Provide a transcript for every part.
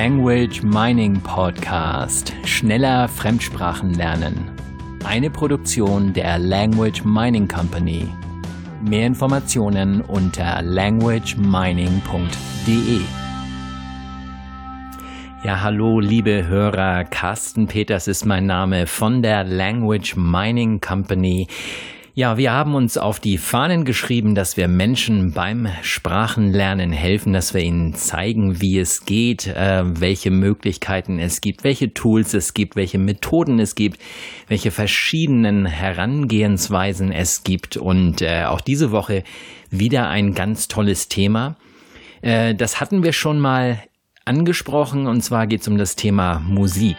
Language Mining Podcast. Schneller Fremdsprachen lernen. Eine Produktion der Language Mining Company. Mehr Informationen unter languagemining.de. Ja, hallo, liebe Hörer. Carsten Peters ist mein Name von der Language Mining Company. Ja, wir haben uns auf die Fahnen geschrieben, dass wir Menschen beim Sprachenlernen helfen, dass wir ihnen zeigen, wie es geht, äh, welche Möglichkeiten es gibt, welche Tools es gibt, welche Methoden es gibt, welche verschiedenen Herangehensweisen es gibt. Und äh, auch diese Woche wieder ein ganz tolles Thema. Äh, das hatten wir schon mal angesprochen, und zwar geht es um das Thema Musik.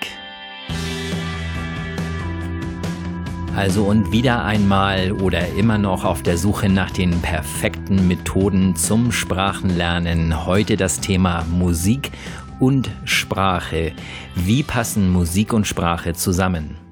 Also und wieder einmal oder immer noch auf der Suche nach den perfekten Methoden zum Sprachenlernen. Heute das Thema Musik und Sprache. Wie passen Musik und Sprache zusammen?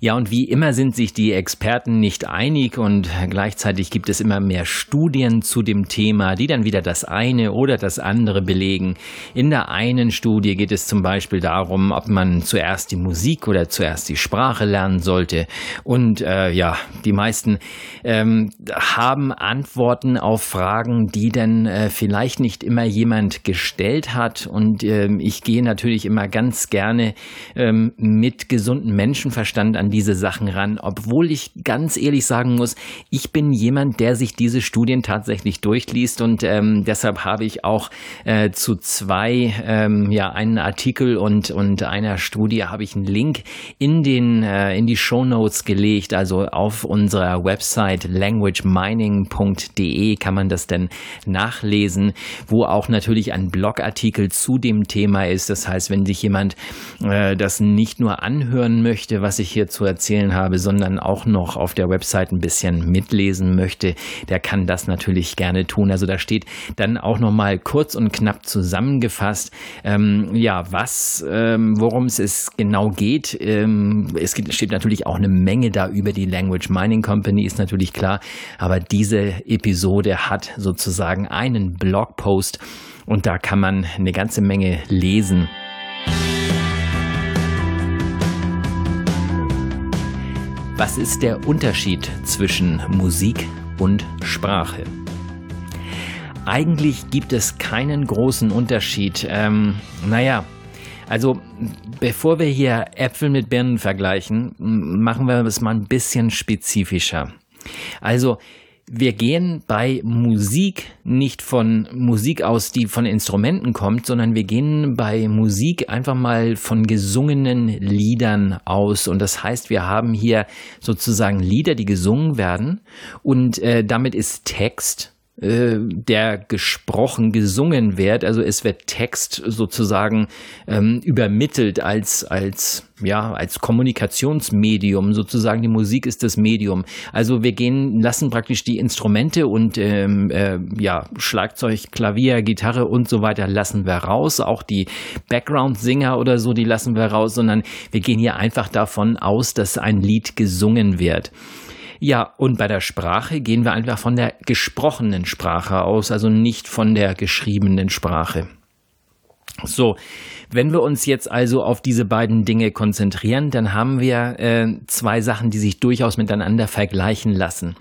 Ja, und wie immer sind sich die Experten nicht einig und gleichzeitig gibt es immer mehr Studien zu dem Thema, die dann wieder das eine oder das andere belegen. In der einen Studie geht es zum Beispiel darum, ob man zuerst die Musik oder zuerst die Sprache lernen sollte. Und äh, ja, die meisten ähm, haben Antworten auf Fragen, die dann äh, vielleicht nicht immer jemand gestellt hat. Und äh, ich gehe natürlich immer ganz gerne ähm, mit gesundem Menschenverstand an diese Sachen ran, obwohl ich ganz ehrlich sagen muss, ich bin jemand, der sich diese Studien tatsächlich durchliest und ähm, deshalb habe ich auch äh, zu zwei, ähm, ja, einen Artikel und, und einer Studie habe ich einen Link in den, äh, in die Show Notes gelegt, also auf unserer Website languagemining.de kann man das denn nachlesen, wo auch natürlich ein Blogartikel zu dem Thema ist. Das heißt, wenn sich jemand äh, das nicht nur anhören möchte, was ich hier zu erzählen habe, sondern auch noch auf der Website ein bisschen mitlesen möchte, der kann das natürlich gerne tun. Also da steht dann auch noch mal kurz und knapp zusammengefasst, ähm, ja, was, ähm, worum es genau geht. Ähm, es steht natürlich auch eine Menge da über die Language Mining Company, ist natürlich klar, aber diese Episode hat sozusagen einen Blogpost und da kann man eine ganze Menge lesen. Was ist der Unterschied zwischen Musik und Sprache? Eigentlich gibt es keinen großen Unterschied. Ähm, naja, also bevor wir hier Äpfel mit Birnen vergleichen, machen wir es mal ein bisschen spezifischer. Also wir gehen bei Musik nicht von Musik aus, die von Instrumenten kommt, sondern wir gehen bei Musik einfach mal von gesungenen Liedern aus. Und das heißt, wir haben hier sozusagen Lieder, die gesungen werden. Und äh, damit ist Text äh, der gesprochen gesungen wird. Also es wird Text sozusagen ähm, übermittelt als als ja als Kommunikationsmedium sozusagen. Die Musik ist das Medium. Also wir gehen lassen praktisch die Instrumente und ähm, äh, ja Schlagzeug, Klavier, Gitarre und so weiter lassen wir raus. Auch die Background-Singer oder so, die lassen wir raus, sondern wir gehen hier einfach davon aus, dass ein Lied gesungen wird. Ja, und bei der Sprache gehen wir einfach von der gesprochenen Sprache aus, also nicht von der geschriebenen Sprache. So, wenn wir uns jetzt also auf diese beiden Dinge konzentrieren, dann haben wir äh, zwei Sachen, die sich durchaus miteinander vergleichen lassen.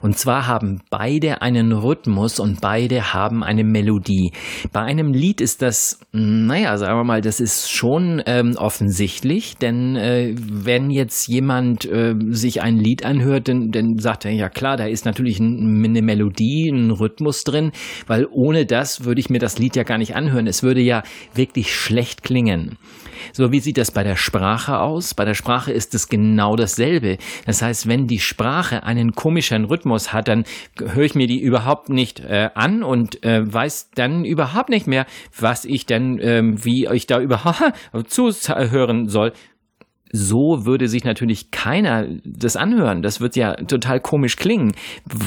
Und zwar haben beide einen Rhythmus und beide haben eine Melodie. Bei einem Lied ist das, naja, sagen wir mal, das ist schon ähm, offensichtlich, denn äh, wenn jetzt jemand äh, sich ein Lied anhört, dann, dann sagt er, ja klar, da ist natürlich ein, eine Melodie, ein Rhythmus drin, weil ohne das würde ich mir das Lied ja gar nicht anhören. Es würde ja wirklich schlecht klingen. So, wie sieht das bei der Sprache aus? Bei der Sprache ist es genau dasselbe. Das heißt, wenn die Sprache einen komischen Rhythmus hat, dann höre ich mir die überhaupt nicht äh, an und äh, weiß dann überhaupt nicht mehr, was ich denn, äh, wie ich da überhaupt zuhören soll so würde sich natürlich keiner das anhören. Das wird ja total komisch klingen.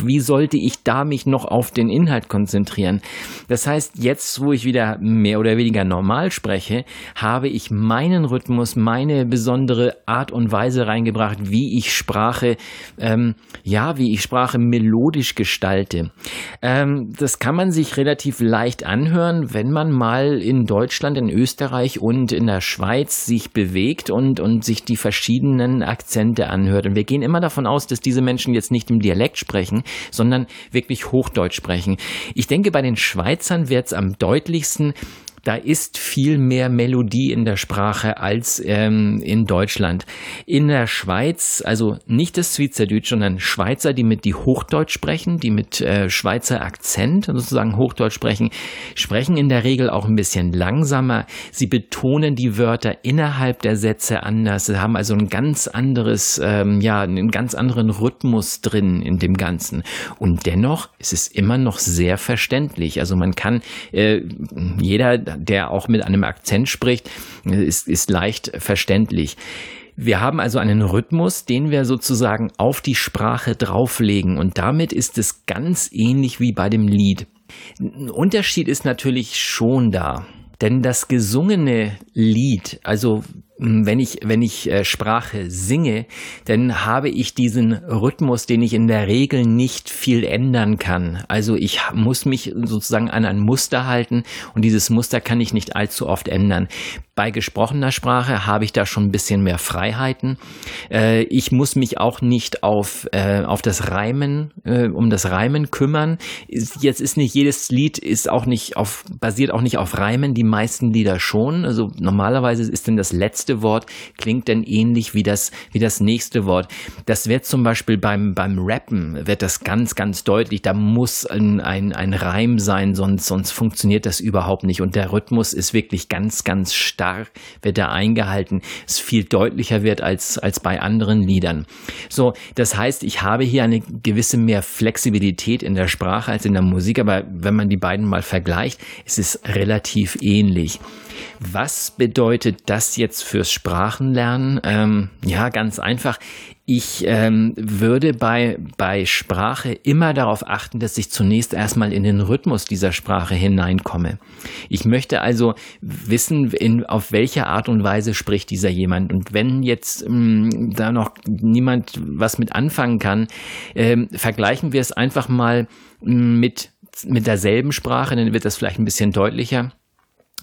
Wie sollte ich da mich noch auf den Inhalt konzentrieren? Das heißt, jetzt, wo ich wieder mehr oder weniger normal spreche, habe ich meinen Rhythmus, meine besondere Art und Weise reingebracht, wie ich Sprache, ähm, ja, wie ich Sprache melodisch gestalte. Ähm, das kann man sich relativ leicht anhören, wenn man mal in Deutschland, in Österreich und in der Schweiz sich bewegt und, und sich die verschiedenen Akzente anhört. Und wir gehen immer davon aus, dass diese Menschen jetzt nicht im Dialekt sprechen, sondern wirklich Hochdeutsch sprechen. Ich denke, bei den Schweizern wird es am deutlichsten, da ist viel mehr Melodie in der Sprache als ähm, in Deutschland. In der Schweiz, also nicht das Schweizerdeutsch, sondern Schweizer, die mit die Hochdeutsch sprechen, die mit äh, Schweizer Akzent sozusagen Hochdeutsch sprechen, sprechen in der Regel auch ein bisschen langsamer. Sie betonen die Wörter innerhalb der Sätze anders. Sie haben also ein ganz anderes, ähm, ja, einen ganz anderen Rhythmus drin in dem Ganzen. Und dennoch ist es immer noch sehr verständlich. Also man kann, äh, jeder der auch mit einem Akzent spricht, ist, ist leicht verständlich. Wir haben also einen Rhythmus, den wir sozusagen auf die Sprache drauflegen und damit ist es ganz ähnlich wie bei dem Lied. Ein Unterschied ist natürlich schon da. Denn das gesungene Lied, also wenn ich, wenn ich äh, Sprache singe, dann habe ich diesen Rhythmus, den ich in der Regel nicht viel ändern kann. Also ich muss mich sozusagen an ein Muster halten und dieses Muster kann ich nicht allzu oft ändern. Bei gesprochener Sprache habe ich da schon ein bisschen mehr Freiheiten. Äh, ich muss mich auch nicht auf, äh, auf das Reimen, um das Reimen kümmern. Jetzt ist nicht jedes Lied ist auch nicht auf, basiert auch nicht auf Reimen, die meisten Lieder schon. Also normalerweise ist denn das letzte Wort klingt denn ähnlich wie das, wie das nächste Wort. Das wird zum Beispiel beim, beim Rappen wird das ganz, ganz deutlich. Da muss ein, ein, ein Reim sein, sonst, sonst funktioniert das überhaupt nicht. Und der Rhythmus ist wirklich ganz, ganz stark wird er eingehalten, es viel deutlicher wird als, als bei anderen Liedern. So, das heißt, ich habe hier eine gewisse mehr Flexibilität in der Sprache als in der Musik, aber wenn man die beiden mal vergleicht, ist es relativ ähnlich. Was bedeutet das jetzt fürs Sprachenlernen? Ähm, ja, ganz einfach. Ich ähm, würde bei, bei Sprache immer darauf achten, dass ich zunächst erstmal in den Rhythmus dieser Sprache hineinkomme. Ich möchte also wissen, in, auf welche Art und Weise spricht dieser jemand. Und wenn jetzt ähm, da noch niemand was mit anfangen kann, ähm, vergleichen wir es einfach mal mit, mit derselben Sprache, dann wird das vielleicht ein bisschen deutlicher.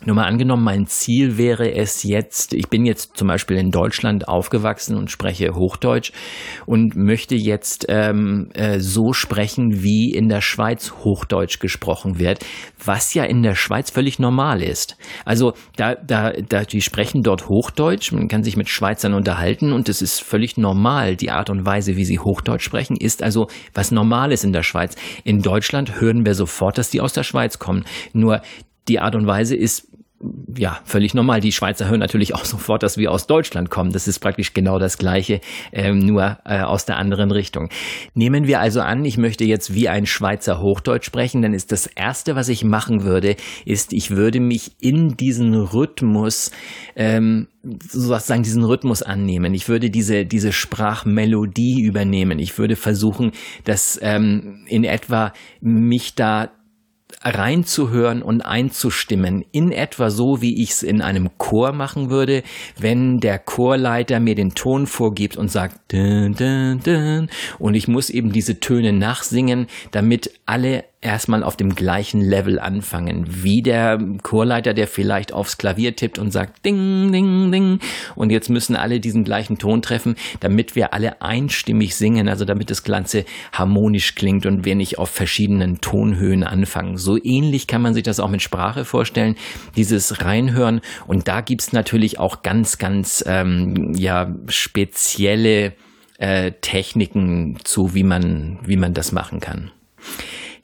Nur mal angenommen, mein Ziel wäre es jetzt, ich bin jetzt zum Beispiel in Deutschland aufgewachsen und spreche Hochdeutsch und möchte jetzt ähm, äh, so sprechen, wie in der Schweiz Hochdeutsch gesprochen wird, was ja in der Schweiz völlig normal ist. Also da, da, da, die sprechen dort Hochdeutsch, man kann sich mit Schweizern unterhalten und es ist völlig normal. Die Art und Weise, wie sie Hochdeutsch sprechen, ist also was Normales in der Schweiz. In Deutschland hören wir sofort, dass die aus der Schweiz kommen. Nur die Art und Weise ist ja, völlig normal. Die Schweizer hören natürlich auch sofort, dass wir aus Deutschland kommen. Das ist praktisch genau das Gleiche, ähm, nur äh, aus der anderen Richtung. Nehmen wir also an, ich möchte jetzt wie ein Schweizer Hochdeutsch sprechen, dann ist das Erste, was ich machen würde, ist, ich würde mich in diesen Rhythmus ähm, sozusagen diesen Rhythmus annehmen. Ich würde diese, diese Sprachmelodie übernehmen. Ich würde versuchen, dass ähm, in etwa mich da reinzuhören und einzustimmen, in etwa so, wie ich es in einem Chor machen würde, wenn der Chorleiter mir den Ton vorgibt und sagt dun, dun, dun, und ich muss eben diese Töne nachsingen, damit alle erstmal auf dem gleichen Level anfangen, wie der Chorleiter, der vielleicht aufs Klavier tippt und sagt Ding, Ding, Ding. Und jetzt müssen alle diesen gleichen Ton treffen, damit wir alle einstimmig singen, also damit das Ganze harmonisch klingt und wir nicht auf verschiedenen Tonhöhen anfangen. So ähnlich kann man sich das auch mit Sprache vorstellen, dieses Reinhören. Und da gibt's natürlich auch ganz, ganz ähm, ja spezielle äh, Techniken zu, wie man, wie man das machen kann.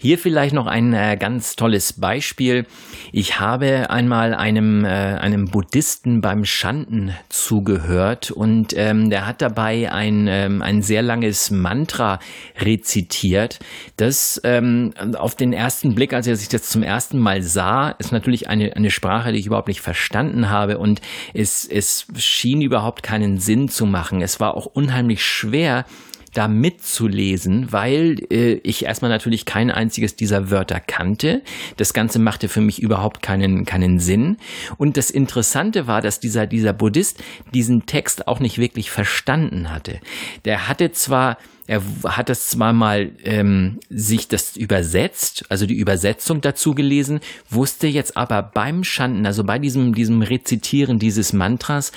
Hier vielleicht noch ein äh, ganz tolles Beispiel. Ich habe einmal einem, äh, einem Buddhisten beim Schanden zugehört und ähm, der hat dabei ein, ähm, ein sehr langes Mantra rezitiert. Das ähm, auf den ersten Blick, als er sich das zum ersten Mal sah, ist natürlich eine, eine Sprache, die ich überhaupt nicht verstanden habe und es, es schien überhaupt keinen Sinn zu machen. Es war auch unheimlich schwer, da mitzulesen, weil äh, ich erstmal natürlich kein einziges dieser Wörter kannte. Das Ganze machte für mich überhaupt keinen, keinen Sinn. Und das Interessante war, dass dieser, dieser Buddhist diesen Text auch nicht wirklich verstanden hatte. Der hatte zwar er hat das zwar mal ähm, sich das übersetzt, also die Übersetzung dazu gelesen, wusste jetzt aber beim Schanden, also bei diesem, diesem Rezitieren dieses Mantras,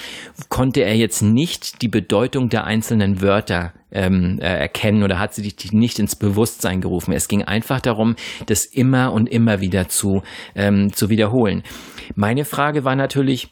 konnte er jetzt nicht die Bedeutung der einzelnen Wörter ähm, äh, erkennen oder hat sie dich nicht ins Bewusstsein gerufen. Es ging einfach darum, das immer und immer wieder zu, ähm, zu wiederholen. Meine Frage war natürlich,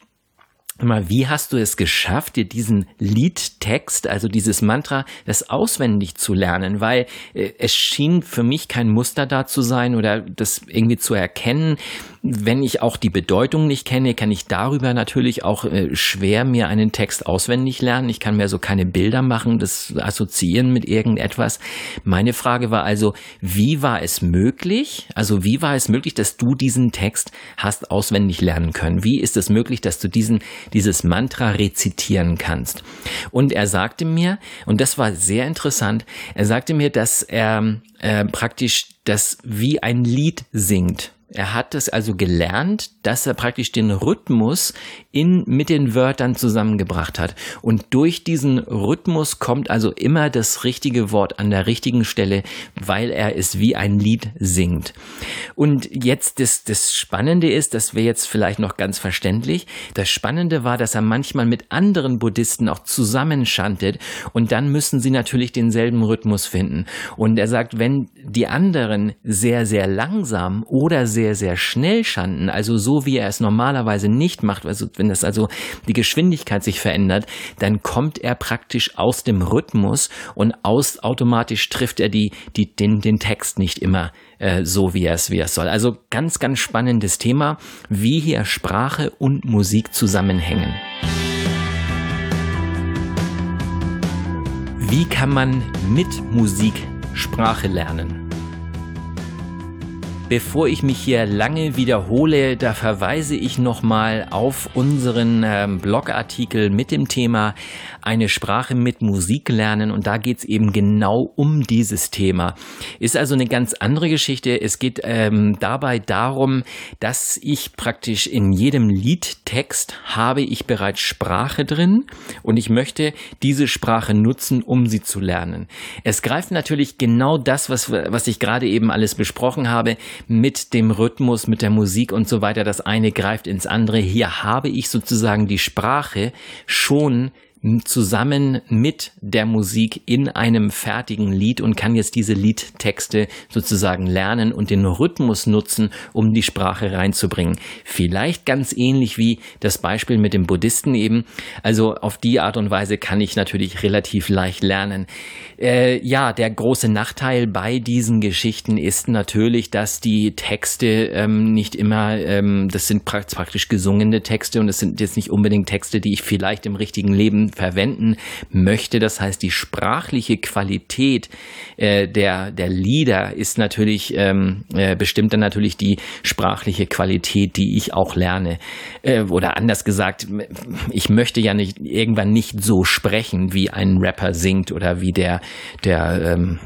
Mal, wie hast du es geschafft, dir diesen Liedtext, also dieses Mantra, das auswendig zu lernen? Weil äh, es schien für mich kein Muster da zu sein oder das irgendwie zu erkennen. Wenn ich auch die Bedeutung nicht kenne, kann ich darüber natürlich auch äh, schwer mir einen Text auswendig lernen. Ich kann mir so keine Bilder machen, das assoziieren mit irgendetwas. Meine Frage war also, wie war es möglich? Also wie war es möglich, dass du diesen Text hast auswendig lernen können? Wie ist es möglich, dass du diesen, dieses Mantra rezitieren kannst? Und er sagte mir, und das war sehr interessant, er sagte mir, dass er äh, praktisch das wie ein Lied singt. Er hat es also gelernt, dass er praktisch den Rhythmus in, mit den Wörtern zusammengebracht hat. Und durch diesen Rhythmus kommt also immer das richtige Wort an der richtigen Stelle, weil er es wie ein Lied singt. Und jetzt das, das Spannende ist, das wäre jetzt vielleicht noch ganz verständlich, das Spannende war, dass er manchmal mit anderen Buddhisten auch zusammenschantet und dann müssen sie natürlich denselben Rhythmus finden. Und er sagt, wenn die anderen sehr, sehr langsam oder sehr sehr, schnell schanden, also so wie er es normalerweise nicht macht, also wenn das also die Geschwindigkeit sich verändert, dann kommt er praktisch aus dem Rhythmus und aus automatisch trifft er die, die, den, den Text nicht immer äh, so, wie es, wie er es soll. Also ganz, ganz spannendes Thema, wie hier Sprache und Musik zusammenhängen. Wie kann man mit Musik Sprache lernen? Bevor ich mich hier lange wiederhole, da verweise ich nochmal auf unseren ähm, Blogartikel mit dem Thema eine Sprache mit Musik lernen und da geht's eben genau um dieses Thema. Ist also eine ganz andere Geschichte. Es geht ähm, dabei darum, dass ich praktisch in jedem Liedtext habe ich bereits Sprache drin und ich möchte diese Sprache nutzen, um sie zu lernen. Es greift natürlich genau das, was, was ich gerade eben alles besprochen habe, mit dem Rhythmus, mit der Musik und so weiter. Das eine greift ins andere. Hier habe ich sozusagen die Sprache schon zusammen mit der Musik in einem fertigen Lied und kann jetzt diese Liedtexte sozusagen lernen und den Rhythmus nutzen, um die Sprache reinzubringen. Vielleicht ganz ähnlich wie das Beispiel mit dem Buddhisten eben. Also auf die Art und Weise kann ich natürlich relativ leicht lernen. Äh, ja, der große Nachteil bei diesen Geschichten ist natürlich, dass die Texte ähm, nicht immer, ähm, das sind praktisch gesungene Texte und es sind jetzt nicht unbedingt Texte, die ich vielleicht im richtigen Leben verwenden möchte. Das heißt, die sprachliche Qualität äh, der, der Lieder ist natürlich, ähm, äh, bestimmt dann natürlich die sprachliche Qualität, die ich auch lerne. Äh, oder anders gesagt, ich möchte ja nicht irgendwann nicht so sprechen, wie ein Rapper singt oder wie der, der ähm,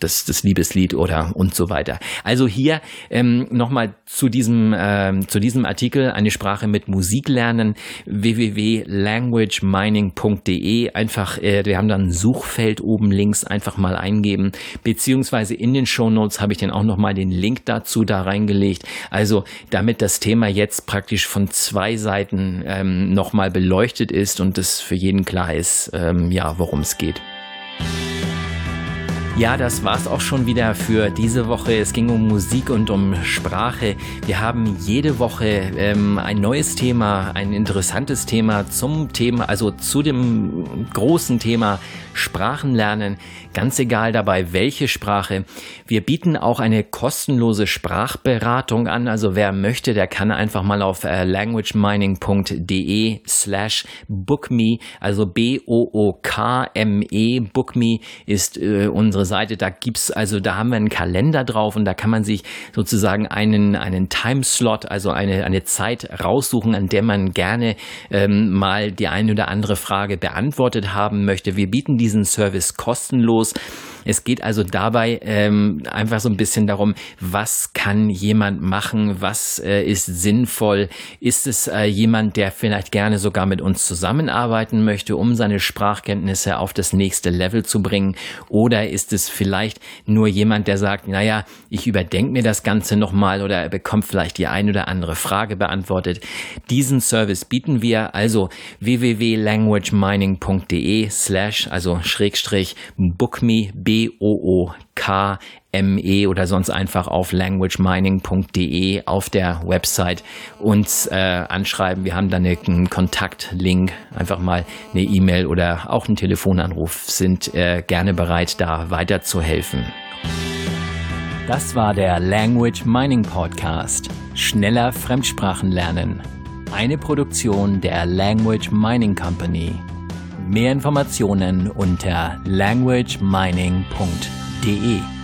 das, das Liebeslied oder und so weiter. Also hier ähm, nochmal zu diesem, ähm, zu diesem Artikel, eine Sprache mit Musik lernen, www.languagemining.com www.ftf.de einfach, äh, wir haben dann ein Suchfeld oben links einfach mal eingeben, beziehungsweise in den Show Notes habe ich dann auch nochmal den Link dazu da reingelegt. Also damit das Thema jetzt praktisch von zwei Seiten ähm, nochmal beleuchtet ist und es für jeden klar ist, ähm, ja, worum es geht. Ja, das war's auch schon wieder für diese Woche. Es ging um Musik und um Sprache. Wir haben jede Woche ähm, ein neues Thema, ein interessantes Thema zum Thema, also zu dem großen Thema Sprachen lernen, ganz egal dabei welche Sprache. Wir bieten auch eine kostenlose Sprachberatung an, also wer möchte, der kann einfach mal auf äh, languagemining.de slash bookme, also B-O-O-K-M-E, bookme ist äh, unsere Seite, da gibt's, also da haben wir einen Kalender drauf und da kann man sich sozusagen einen, einen Timeslot, also eine, eine Zeit raussuchen, an der man gerne ähm, mal die eine oder andere Frage beantwortet haben möchte. Wir bieten diesen Service kostenlos. Es geht also dabei ähm, einfach so ein bisschen darum, was kann jemand machen, was äh, ist sinnvoll, ist es äh, jemand, der vielleicht gerne sogar mit uns zusammenarbeiten möchte, um seine Sprachkenntnisse auf das nächste Level zu bringen, oder ist es vielleicht nur jemand, der sagt, naja, ich überdenke mir das Ganze nochmal oder er bekommt vielleicht die ein oder andere Frage beantwortet. Diesen Service bieten wir also www.languagemining.de slash, also Schrägstrich bookme, B-O-O-K-M-E oder sonst einfach auf languagemining.de auf der Website uns äh, anschreiben. Wir haben dann einen Kontaktlink, einfach mal eine E-Mail oder auch einen Telefonanruf, sind äh, gerne bereit, da weiterzuhelfen. Das war der Language Mining Podcast. Schneller Fremdsprachen lernen. Eine Produktion der Language Mining Company. Mehr Informationen unter languagemining.de.